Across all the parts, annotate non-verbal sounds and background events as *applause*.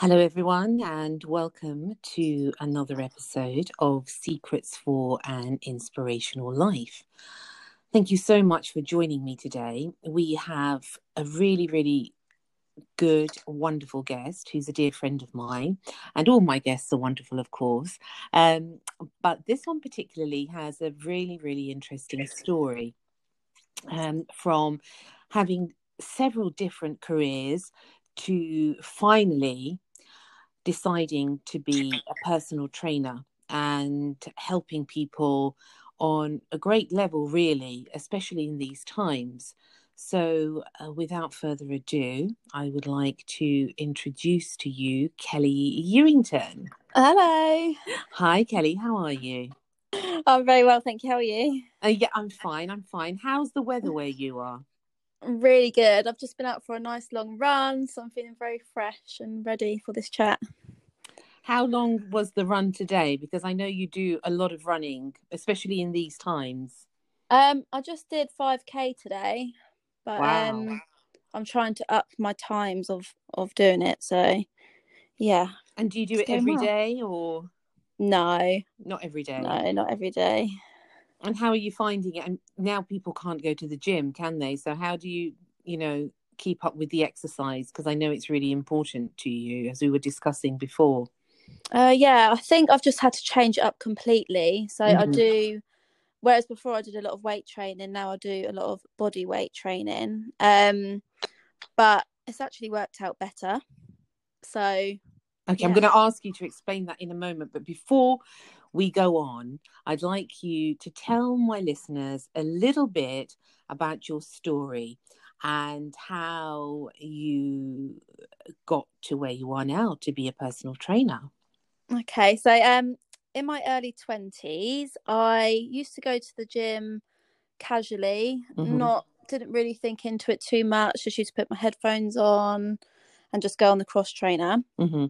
Hello, everyone, and welcome to another episode of Secrets for an Inspirational Life. Thank you so much for joining me today. We have a really, really good, wonderful guest who's a dear friend of mine, and all my guests are wonderful, of course. Um, but this one particularly has a really, really interesting story um, from having several different careers to finally deciding to be a personal trainer and helping people on a great level, really, especially in these times. So, uh, without further ado, I would like to introduce to you Kellie Ewington. Hello. Hi, Kellie. How are you? I'm very well, thank you. How are you? Uh, yeah, I'm fine. I'm fine. How's the weather where you are? Really good. I've just been out for a nice long run, so I'm feeling very fresh and ready for this chat. How long was the run today? Because I know you do a lot of running, especially in these times. Um, I just did 5k today, but Wow. um, I'm trying to up my times of of doing it. So, yeah, And do you do it It's going every well. day or no, not every day? no, not every day. And how are you finding it? And now people can't go to the gym, can they? So how do you, you know, keep up with the exercise? Because I know it's really important to you, as we were discussing before. Uh, yeah, I think I've just had to change it up completely. So I Mhm. do, whereas before I did a lot of weight training, now I do a lot of body weight training. Um, but it's actually worked out better. So Okay, I'm going to ask you to explain that in a moment. But before we go on, I'd like you to tell my listeners a little bit about your story and how you got to where you are now to be a personal trainer. Okay, so um, in my early twenties, I used to go to the gym casually, Mhm. not didn't really think into it too much. Just used to put my headphones on and just go on the cross trainer. hmm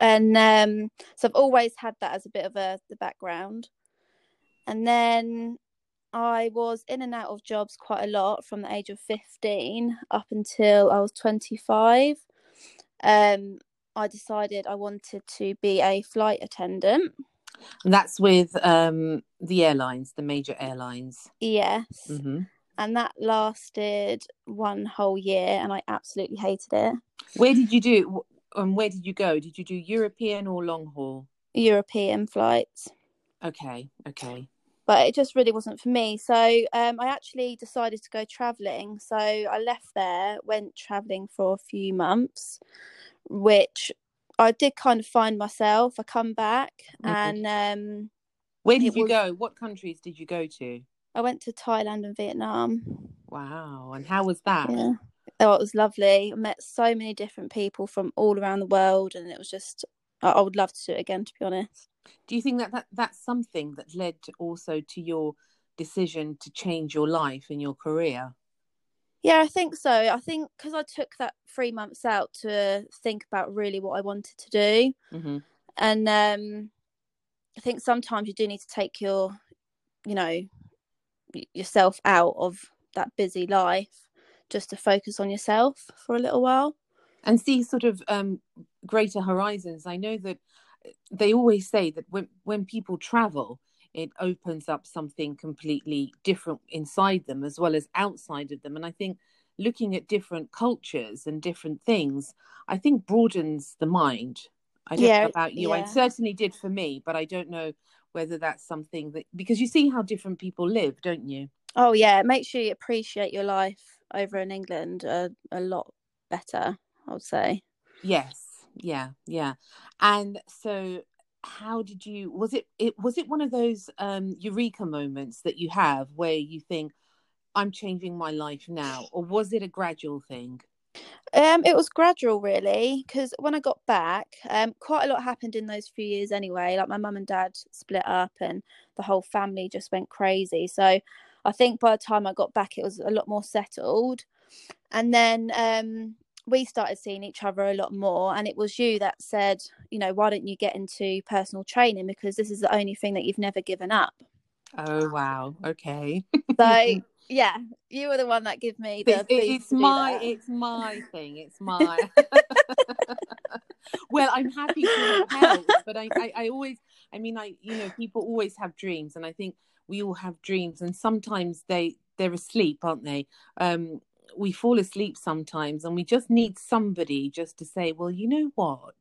And um, so I've always had that as a bit of a the background. And then I was in and out of jobs quite a lot from the age of fifteen up until I was twenty five. Um, I decided I wanted to be a flight attendant. And that's with um, the airlines, the major airlines. Yes. hmm And that lasted one whole year and I absolutely hated it. Where did you do? And where did you go? Did you do European or long haul? European flights. Okay, okay. But it just really wasn't for me. So um, I actually decided to go travelling. So I left there, went travelling for a few months, which I did kind of find myself. I come back Mhm. and um, Where did you was- go? What countries did you go to? I went to Thailand and Vietnam. Wow. And how was that? Yeah. Oh, it was lovely. I met so many different people from all around the world, and it was just, I, would love to do it again, to be honest. Do you think that, that that's something that led to also to your decision to change your life and your career? Yeah, I think so. I think because I took that three months out to think about really what I wanted to do, hmm and um, I think sometimes you do need to take your, you know, yourself out of that busy life just to focus on yourself for a little while. And see sort of um, greater horizons. I know that they always say that when when people travel, it opens up something completely different inside them as well as outside of them. And I think looking at different cultures and different things, I think broadens the mind. I don't Yeah, know about you. I certainly did for me, but I don't know whether that's something that because you see how different people live, don't you? Oh yeah, it makes you appreciate your life over in England a, a lot better, I would say. Yes, yeah, yeah. And so how did you was it it was it one of those um eureka moments that you have where you think I'm changing my life now or was it a gradual thing? Um, it was gradual, really, because when I got back, um, quite a lot happened in those few years anyway. Like my mum and dad split up, and the whole family just went crazy. So, I think by the time I got back, it was a lot more settled. And then um, we started seeing each other a lot more. And it was you that said, you know, why don't you get into personal training? Because this is the only thing that you've never given up. Oh, wow. Okay. so, *laughs* *laughs* yeah, you were the one that gave me the. It's, it's my, it's *laughs* my thing. It's my. *laughs* well, I'm happy to help, but I, I, I always, I mean, I, you know, people always have dreams, and I think we all have dreams and sometimes they they're asleep aren't they um we fall asleep sometimes and we just need somebody just to say well you know what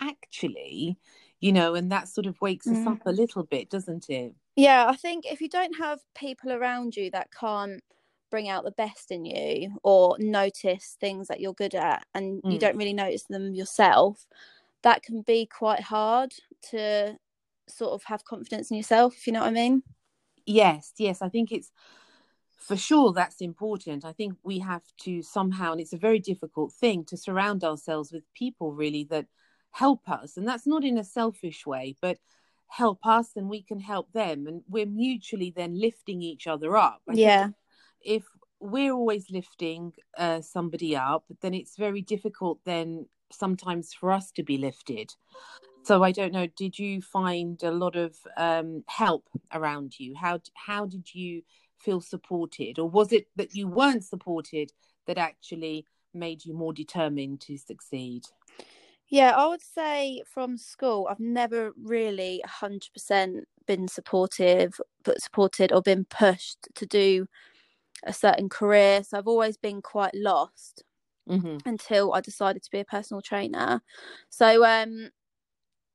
actually you know and that sort of wakes mm. us up a little bit doesn't it yeah i think if you don't have people around you that can't bring out the best in you or notice things that you're good at and mm. you don't really notice them yourself that can be quite hard to sort of have confidence in yourself if you know what i mean yes yes i think it's for sure that's important i think we have to somehow and it's a very difficult thing to surround ourselves with people really that help us and that's not in a selfish way but help us and we can help them and we're mutually then lifting each other up I yeah if we're always lifting uh, somebody up then it's very difficult then sometimes for us to be lifted so I don't know. Did you find a lot of um, help around you? How how did you feel supported, or was it that you weren't supported that actually made you more determined to succeed? Yeah, I would say from school, I've never really 100% been supportive, but supported or been pushed to do a certain career. So I've always been quite lost mm-hmm. until I decided to be a personal trainer. So um,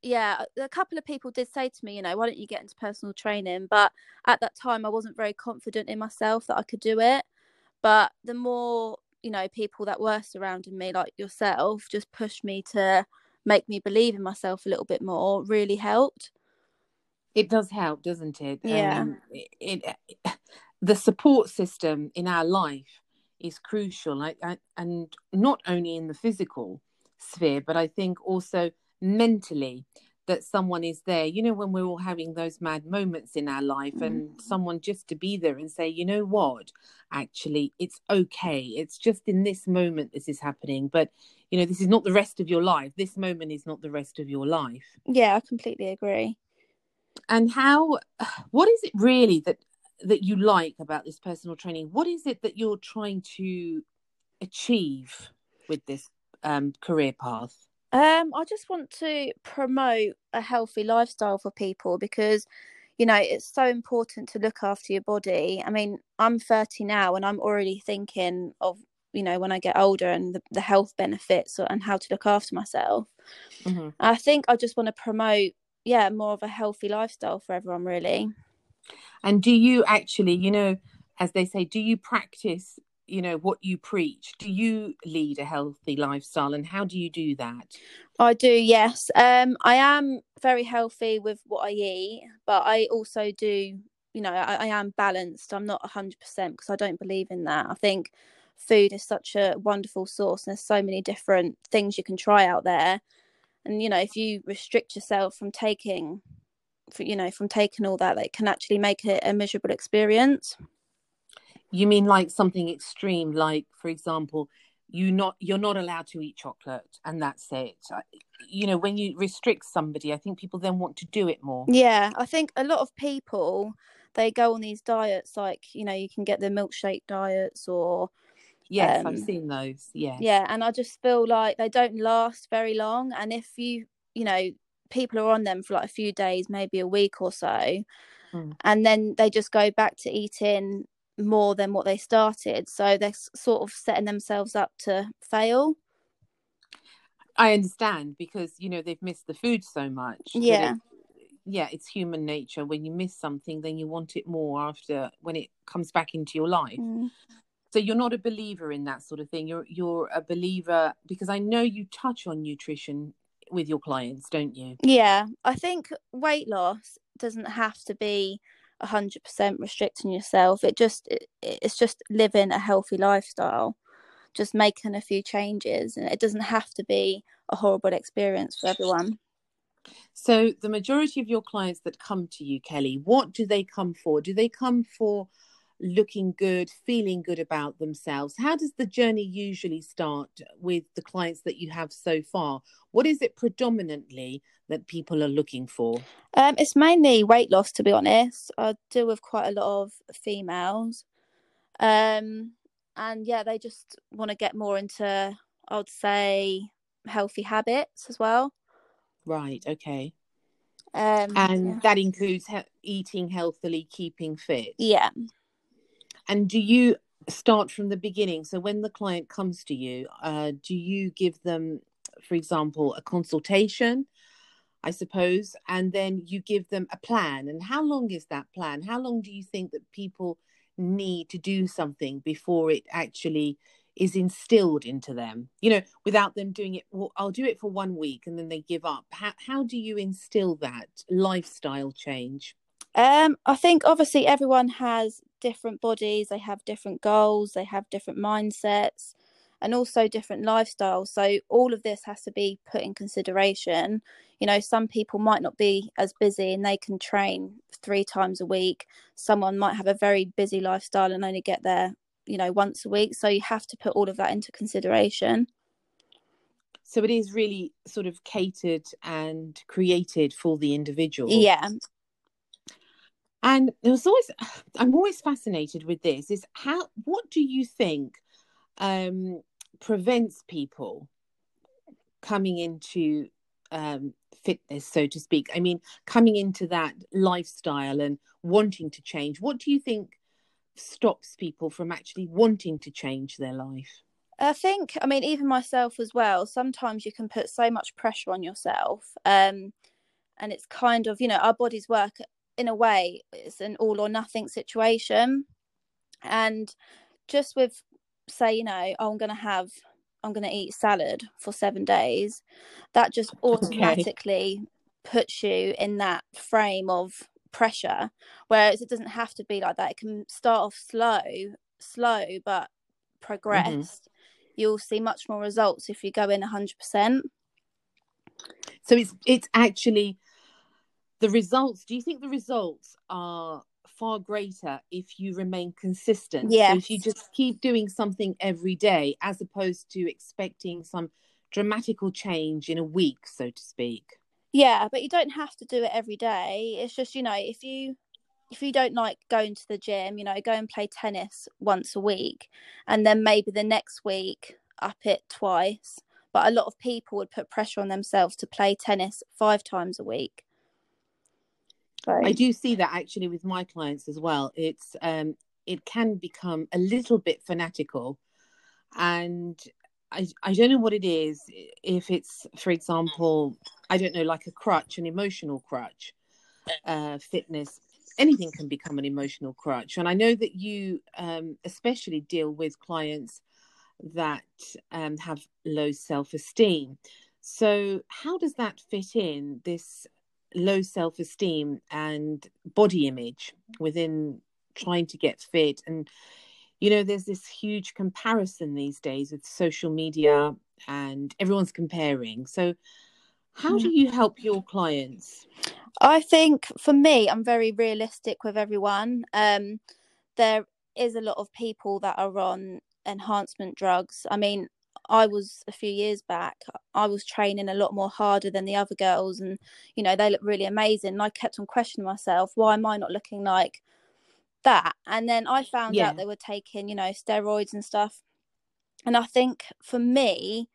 yeah, a couple of people did say to me, you know, why don't you get into personal training? But at that time, I wasn't very confident in myself that I could do it. But the more, you know, people that were surrounding me, like yourself, just pushed me to make me believe in myself a little bit more, really helped. It does help, doesn't it? Yeah. Um, it, it, *sighs* the support system in our life is crucial, like, and not only in the physical sphere, but I think also mentally that someone is there you know when we're all having those mad moments in our life mm. and someone just to be there and say you know what? Actually it's okay. It's just in this moment this is happening but you know this is not the rest of your life. This moment is not the rest of your life. Yeah i completely agree. And how what is it really that that you like about this personal training? What is it that you're trying to achieve with this um, career path um, I just want to promote a healthy lifestyle for people because, you know, it's so important to look after your body. I mean, I'm 30 now and I'm already thinking of, you know, when I get older and the, the health benefits and how to look after myself. Mm-hmm. I think I just want to promote, yeah, more of a healthy lifestyle for everyone, really. And do you actually, you know, as they say, do you practice you know what you preach. Do you lead a healthy lifestyle and how do you do that? I do yes. Um i am very healthy with what i eat but i also do you know i, I am balanced. I'm not 100% because i don't believe in that. I think food is such a wonderful source and there's so many different things you can try out there. And you know if you restrict yourself from taking you know from taking all that that can actually make it a miserable experience you mean like something extreme, like for example, you not you're not allowed to eat chocolate, and that's it. You know, when you restrict somebody, I think people then want to do it more. Yeah, I think a lot of people they go on these diets, like you know, you can get the milkshake diets or. Yes, um, I've seen those. Yeah. Yeah, and I just feel like they don't last very long, and if you, you know, people are on them for like a few days, maybe a week or so, mm. and then they just go back to eating more than what they started. So they're sort of setting themselves up to fail. I understand because you know they've missed the food so much. Yeah. yeah, it's human nature. When you miss something, then you want it more after when it comes back into your life. Mm. So you're not a believer in that sort of thing. You're you're a believer because I know you touch on nutrition with your clients, don't you? Yeah, I think weight loss doesn't have to be 100% restricting yourself. It just it, it's just living a healthy lifestyle, just making a few changes and it doesn't have to be a horrible experience for everyone. So the majority of your clients that come to you, Kellie, what do they come for? Do they come for looking good, feeling good about themselves? How does the journey usually start with the clients that you have so far? What is it predominantly that people are looking for? Um, it's mainly weight loss, to be honest. I deal with quite a lot of females. Um, and yeah, they just want to get more into, I would say, healthy habits as well. Right, okay. Um, And yeah. that includes he- eating healthily, keeping fit. yeah. And do you start from the beginning? So when the client comes to you, uh, do you give them, for example, a consultation, I suppose, and then you give them a plan? And how long is that plan? How long do you think that people need to do something before it actually is instilled into them? You know, without them doing it, well, I'll do it for one week and then they give up. How, how do you instill that lifestyle change? Um, I think obviously everyone has different bodies, they have different goals, they have different mindsets, and also different lifestyles. So all of this has to be put in consideration. You know, some people might not be as busy and they can train three times a week. Someone might have a very busy lifestyle and only get there, you know, once a week. So you have to put all of that into consideration. So it is really sort of catered and created for the individual. Yeah. And there was always, *sighs* I'm always fascinated with this. Is how? What do you think um, prevents people coming into um, fitness, so to speak? I mean, coming into that lifestyle and wanting to change. What do you think stops people from actually wanting to change their life? I think, I mean, even myself as well, sometimes you can put so much pressure on yourself. Um, and it's kind of, you know, our bodies work in a way, it's an all or nothing situation. And just with, say, you know, oh, I'm going to have, I'm going to eat salad for seven days, that just *laughs* automatically puts you in that frame of pressure. Whereas it doesn't have to be like that. It can start off slow, slow, but mm-hmm. progress you'll see much more results if you go in 100%. So it's it's actually the results. Do you think the results are far greater if you remain consistent? So if you just keep doing something every day, as opposed to expecting some dramatical change in a week, so to speak. Yeah, but you don't have to do it every day. It's just, you know, if you if you don't like going to the gym, you know, go and play tennis once a week and then maybe the next week up it twice. But a lot of people would put pressure on themselves to play tennis five times a week. So, I do see that actually with my clients as well. It's um it can become a little bit fanatical. And I, I don't know what it is if it's for example I don't know like a crutch an emotional crutch uh fitness anything can become an emotional crutch. And I know that you um especially deal with clients that um have low self-esteem. So how does that fit in this low self-esteem and body image within trying to get fit and you know there's this huge comparison these days with social media and everyone's comparing so how do you help your clients I think for me, I'm very realistic with everyone. Um, there is a lot of people that are on enhancement drugs. I mean, I was a few years back, I was training a lot more harder than the other girls, and you know, they look really amazing. And I kept on questioning myself, why am I not looking like that? And then I found Yeah. out they were taking, you know, steroids and stuff. And I think for me,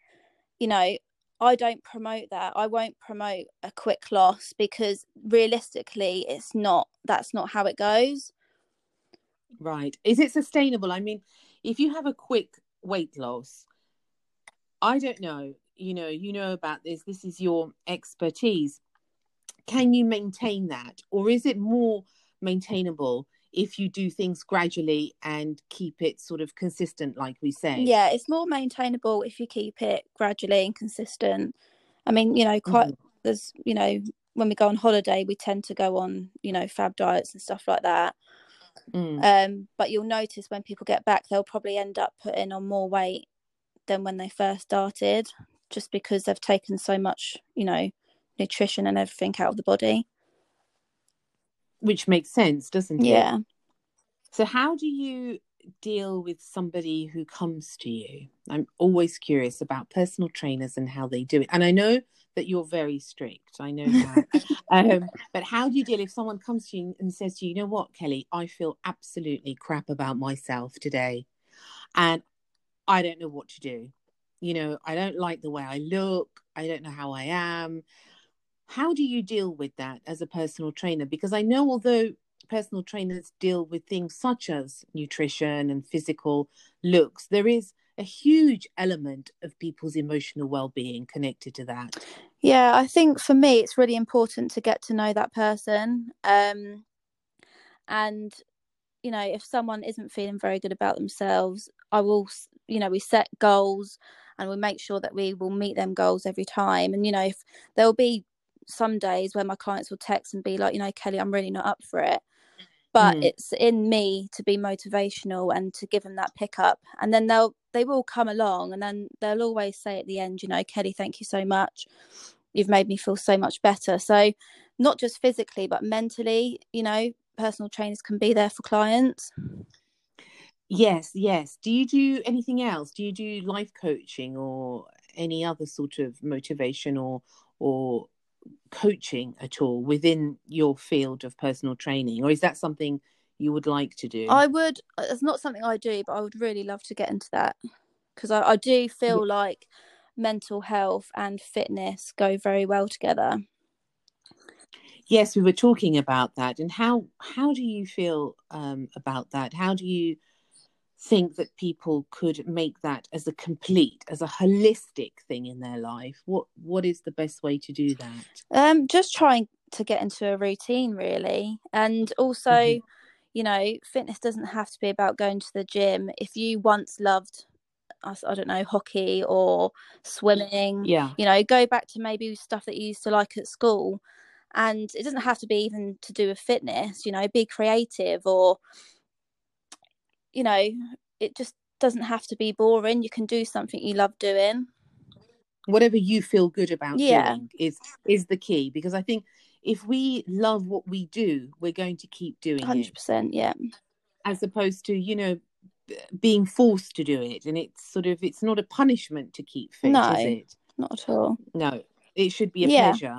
you know, I don't promote that. I won't promote a quick loss because realistically, it's not, that's not how it goes. right is it sustainable i mean if you have a quick weight loss i don't know you know you know about this this is your expertise can you maintain that or is it more maintainable if you do things gradually and keep it sort of consistent like we say Yeah, it's more maintainable if you keep it gradually and consistent. I mean, you know, quite Mhm. there's you know when we go on holiday, we tend to go on you know fab diets and stuff like that. Mm. Um, but you'll notice when people get back, they'll probably end up putting on more weight than when they first started, just because they've taken so much, you know, nutrition and everything out of the body. which makes sense doesn't it Yeah. So, how do you deal with somebody who comes to you? I'm always curious about personal trainers and how they do it. And I know that you're very strict. I know *laughs* that. um, but how do you deal if someone comes to you and says to you, you know what, Kellie, I feel absolutely crap about myself today and I don't know what to do? You know, I don't like the way I look, I don't know how I am. How do you deal with that as a personal trainer? Because I know, although personal trainers deal with things such as nutrition and physical looks, there is a huge element of people's emotional well-being connected to that. Yeah, I think for me it's really important to get to know that person. Um and you know, if someone isn't feeling very good about themselves, I will you know, we set goals and we make sure that we will meet them goals every time. And you know, if there'll be some days where my clients will text and be like, you know, Kellie, I'm really not up for it. But Mm. it's in me to be motivational and to give them that pickup. And then they'll they will come along and then they'll always say at the end, you know, Kellie, thank you so much you've made me feel so much better so not just physically but mentally you know personal trainers can be there for clients Yes, yes. Do you do anything else? Do you do life coaching or any other sort of motivation or or coaching at all within your field of personal training, or is that something you would like to do? i would it's not something i do but i would really love to get into that because I, I do feel like mental health and fitness go very well together Yes, we were talking about that, and how how do you feel um, about that? How do you think that people could make that as a complete, as a holistic thing in their life? What what is the best way to do that? um just trying to get into a routine really and also Mhm. you know fitness doesn't have to be about going to the gym if you once loved I don't know hockey or swimming Yeah, you know go back to maybe stuff that you used to like at school and it doesn't have to be even to do with fitness you know be creative or you know it just doesn't have to be boring you can do something you love doing whatever you feel good about Yeah. doing is is the key because I think if we love what we do, we're going to keep doing it 100% yeah as opposed to you know being forced to do it and it's sort of it's not a punishment to keep fit No. is it not at all no it should be a Yeah. pleasure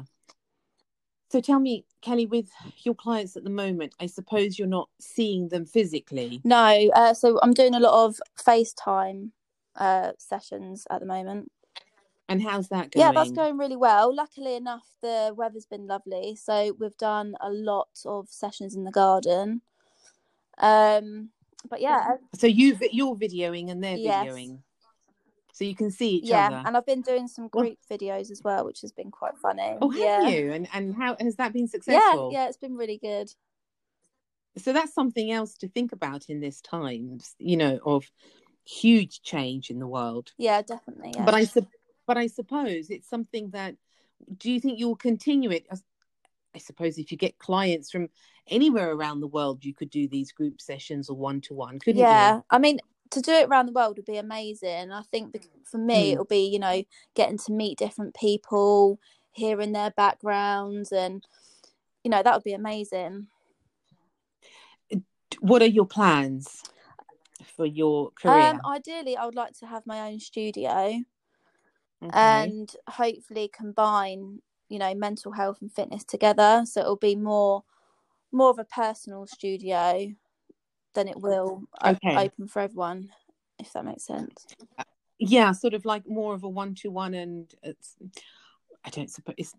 so tell me kellie with your clients at the moment i suppose you're not seeing them physically no uh, so i'm doing a lot of facetime uh sessions at the moment and how's that going Yeah, that's going really well. Luckily enough, the weather's been lovely, so we've done a lot of sessions in the garden. Um, but yeah, so you you're videoing and they're Yes. videoing so you can see each yeah, other Yeah, and I've been doing some Well- group videos as well, which has been quite funny. oh have yeah. you and and how has that been successful yeah, yeah, it's been really good. so that's something else to think about in this time you know of huge change in the world Yeah, definitely. Yeah. but i sup- but i suppose it's something that do you think you'll continue it i suppose if you get clients from anywhere around the world you could do these group sessions or one-to-one couldn't yeah, I mean, to do it around the world would be amazing. I think for me, Mm. it'll be you know getting to meet different people, hearing their backgrounds, and you know that would be amazing. what are your plans for your career Um, ideally, I would like to have my own studio. Okay. and hopefully combine you know mental health and fitness together so it'll be more more of a personal studio than it will o- Okay. open for everyone if that makes sense yeah sort of like more of a one-to-one and it's i don't suppose it's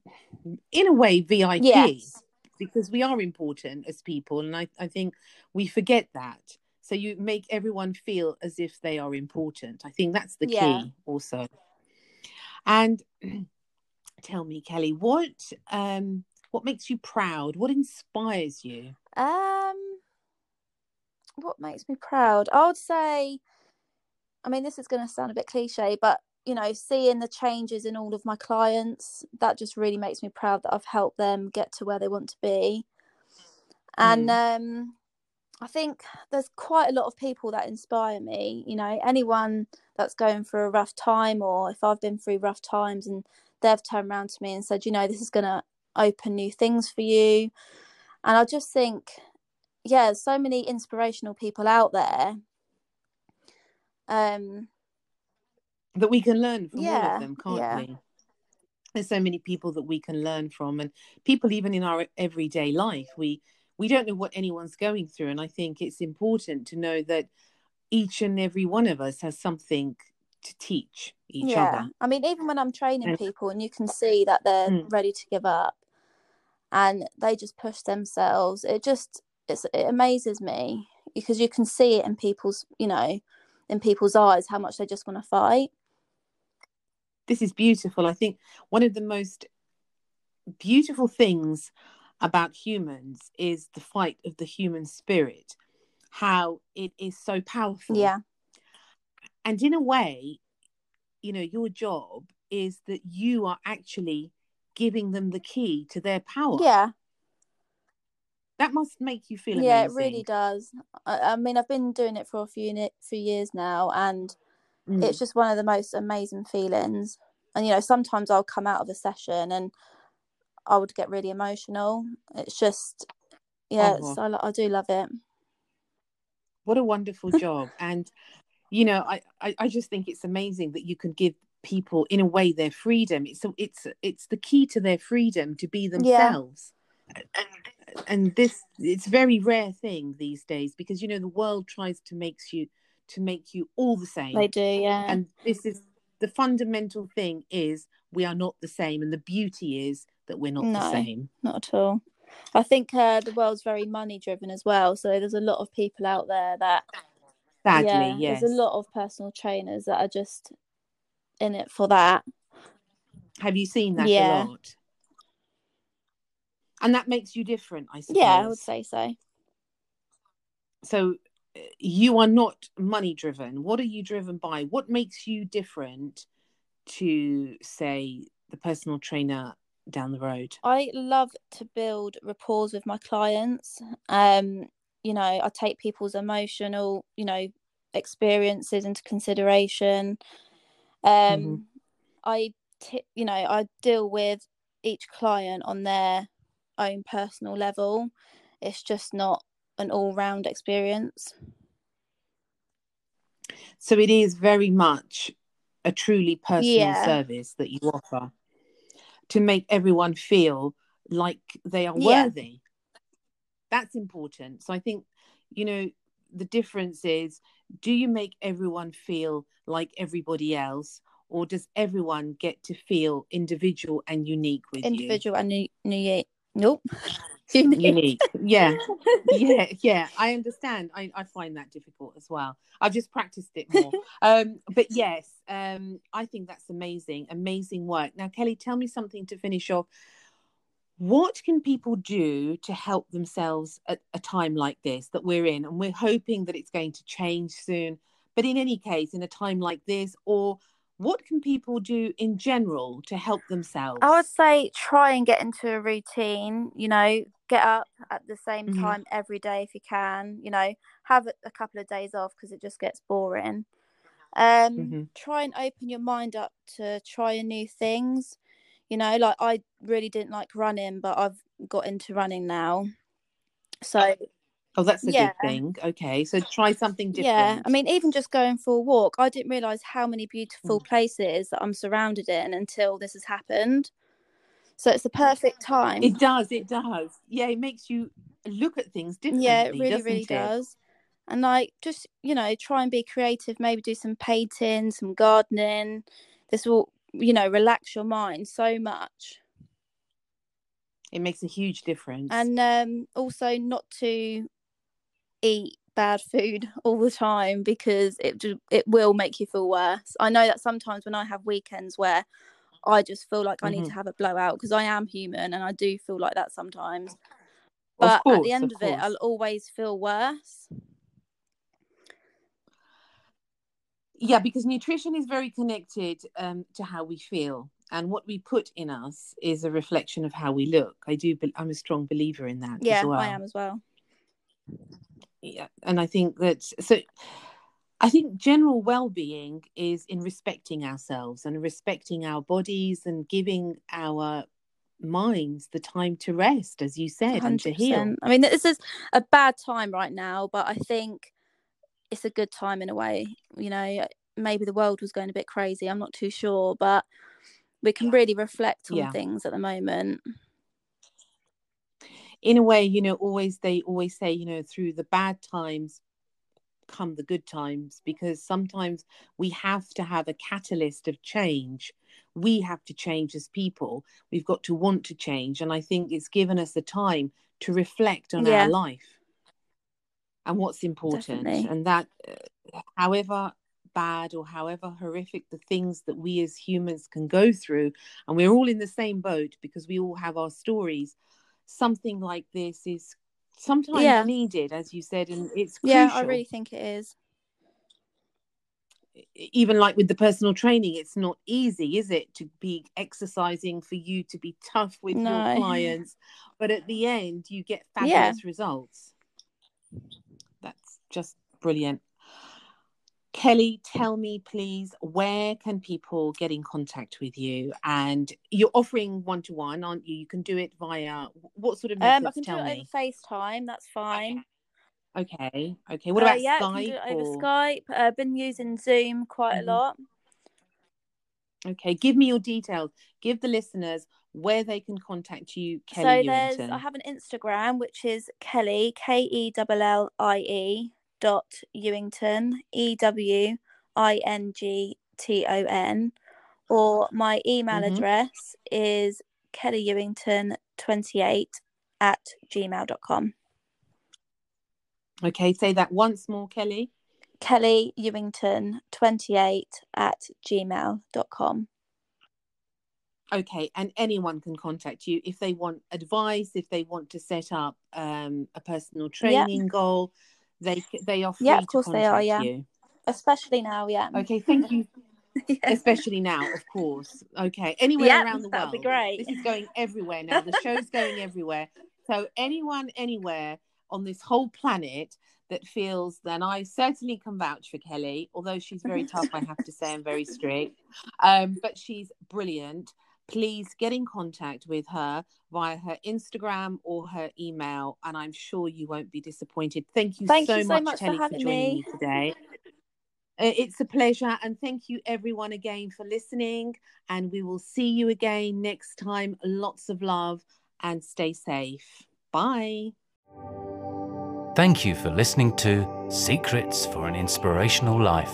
in a way vip yes because we are important as people and I, I think we forget that so you make everyone feel as if they are important i think that's the Yeah. key also and *clears throat* tell me kellie what um What makes you proud? What inspires you? Um, what makes me proud? I would say, I mean, this is going to sound a bit cliche, but you know, seeing the changes in all of my clients, that just really makes me proud that I've helped them get to where they want to be. And mm. um, I think there's quite a lot of people that inspire me. You know, anyone that's going through a rough time, or if I've been through rough times and they've turned around to me and said, you know, this is going to open new things for you. And I just think, yeah, so many inspirational people out there. Um, that we can learn from yeah, all of them, can't yeah. we? There's so many people that we can learn from, and people even in our everyday life, we we don't know what anyone's going through, and I think it's important to know that each and every one of us has something to teach each yeah. other. I mean, even when I'm training people, and you can see that they're mm. ready to give up, and they just push themselves, it just it's, it amazes me because you can see it in people's, you know, in people's eyes how much they just want to fight this is beautiful. I think one of the most beautiful things about humans is the fight of the human spirit, how it is so powerful. Yeah. And in a way, you know, your job is that you are actually giving them the key to their power. Yeah. That must make you feel yeah, amazing. it really does. I, I, mean, I've been doing it for a few few years now, and mm. it's just one of the most amazing feelings and you know sometimes i'll come out of a session and i would get really emotional it's just yeah oh. I, I do love it what a wonderful *laughs* job and you know I, I i just think it's amazing that you can give people in a way their freedom it's it's it's the key to their freedom to be themselves yeah. and, and this it's a very rare thing these days because you know the world tries to makes you to make you all the same. They do yeah. And this is the fundamental thing is we are not the same and the beauty is that we're not no, the same. not at all. I think uh, the world's very money driven as well so there's a lot of people out there that sadly yeah, yes there's a lot of personal trainers that are just in it for that. Have you seen that yeah. a lot and that makes you different i suppose yeah i would say so. So you are not money driven. What are you driven by? What makes you different to say the personal trainer down the road? I love to build rapport with my clients. Um you know i take people's emotional you know experiences into consideration. Um mm-hmm. i t- you know i deal with each client on their own personal level it's just not an all round experience. So it is very much a truly personal yeah. service that you offer to make everyone feel like they are yeah. worthy. That's important. So I think, you know, the difference is do you make everyone feel like everybody else or does everyone get to feel individual and unique with individual you? and unique nope *laughs* unique. unique. Yeah. *laughs* yeah. Yeah. I understand. I, I find that difficult as well. I've just practiced it more. *laughs* um, but yes, um, I think that's amazing. Amazing work. Now, Kellie, tell me something to finish off. What can people do to help themselves at a time like this that we're in? And we're hoping that it's going to change soon. But in any case, in a time like this, or what can people do in general to help themselves? I would say try and get into a routine, you know, get up at the same mm-hmm. time every day if you can, you know, have a couple of days off because it just gets boring. Um, mm-hmm. Try and open your mind up to trying new things. You know, like I really didn't like running, but I've got into running now. So Oh, that's a yeah. good thing. Okay, so try something different. Yeah, I mean, even just going for a walk, I didn't realize how many beautiful mm. places that I'm surrounded in until this has happened. So it's the perfect time. It does. It does. Yeah, it makes you look at things differently. Yeah, it really, really it? does. And like, just you know, try and be creative. Maybe do some painting, some gardening. This will, you know, relax your mind so much. It makes a huge difference. And um, also not to eat bad food *laughs* all the time because it it will make you feel worse. I know that sometimes when I have weekends where I just feel like I need Mhm. to have a blowout because I am human and I do feel like that sometimes. But at the end of of, it. I'll always feel worse. Yeah, because nutrition is very connected um, to how we feel, and what we put in us is a reflection of how we look. I do. be- I'm a strong believer in that Yeah, as well. I am as well. Yeah, and I think that so. I think general well-being is in respecting ourselves and respecting our bodies and giving our minds the time to rest, as you said, and to heal. I mean, this is a bad time right now, but I think it's a good time in a way. You know, maybe the world was going a bit crazy. I'm not too sure, but we can really reflect on Yeah. things at the moment. In a way, you know, always they always say, you know, through the bad times come the good times because sometimes we have to have a catalyst of change. We have to change as people. We've got to want to change. And I think it's given us the time to reflect on Yeah. our life and what's important. Definitely. And that, uh, however bad or however horrific the things that we as humans can go through, and we're all in the same boat because we all have our stories something like this is sometimes Yeah. needed, as you said, and it's crucial. Yeah. I really think it is. Even like with the personal training, it's not easy, is it, to be exercising for you to be tough with No. your clients, but at the end, you get fabulous Yeah. results. That's just brilliant. Kellie, tell me, please, where can people get in contact with you? And you're offering one to one, aren't you? You can do it via what sort of methods? Um, I can do it me. over FaceTime. That's fine. Okay. Okay. What Uh, about yeah, Skype? it over or- Skype. I've been using Zoom quite Mhm. a lot. Okay. Give me your details. Give the listeners where they can contact you, Kellie. so there's I have an Instagram which is Kellie K E L L I E dot Ewington E W I N G T O N or my email Mhm. address is Kellie Ewington twenty eight at gmail.com. Okay. Say that once more, Kellie. Kellie Ewington twenty eight at gmail.com. Okay. And anyone can contact you if they want advice, if they want to set up um, a personal training goal. They they are Yeah, of course they are, yeah. you. Especially now, yeah. Okay. Thank you. *laughs* Yeah. Especially now, of course. Okay. Anywhere Yeah, around the world. that'd be great. This is going everywhere now. The *laughs* show's going everywhere. So anyone anywhere on this whole planet that feels then I certainly can vouch for Kellie, although she's very tough, I have to say, and very strict. *laughs* Um, but she's brilliant. Please get in contact with her via her Instagram or her email, and I'm sure you won't be disappointed. Thank you, Thank so, you so much, much for Kellie, for, having joining me. me today. Uh, It's a pleasure, and thank you everyone again for listening. And we will see you again next time. Lots of love and stay safe. Bye. Thank you for listening to Secrets for an Inspirational Life,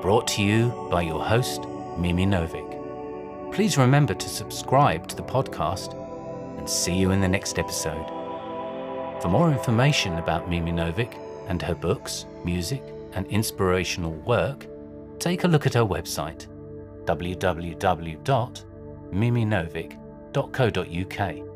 brought to you by your host, Mimi Novik. Please remember to subscribe to the podcast and see you in the next episode. For more information about Mimi Novik and her books, music, and inspirational work, take a look at her website www.miminovik.co.uk.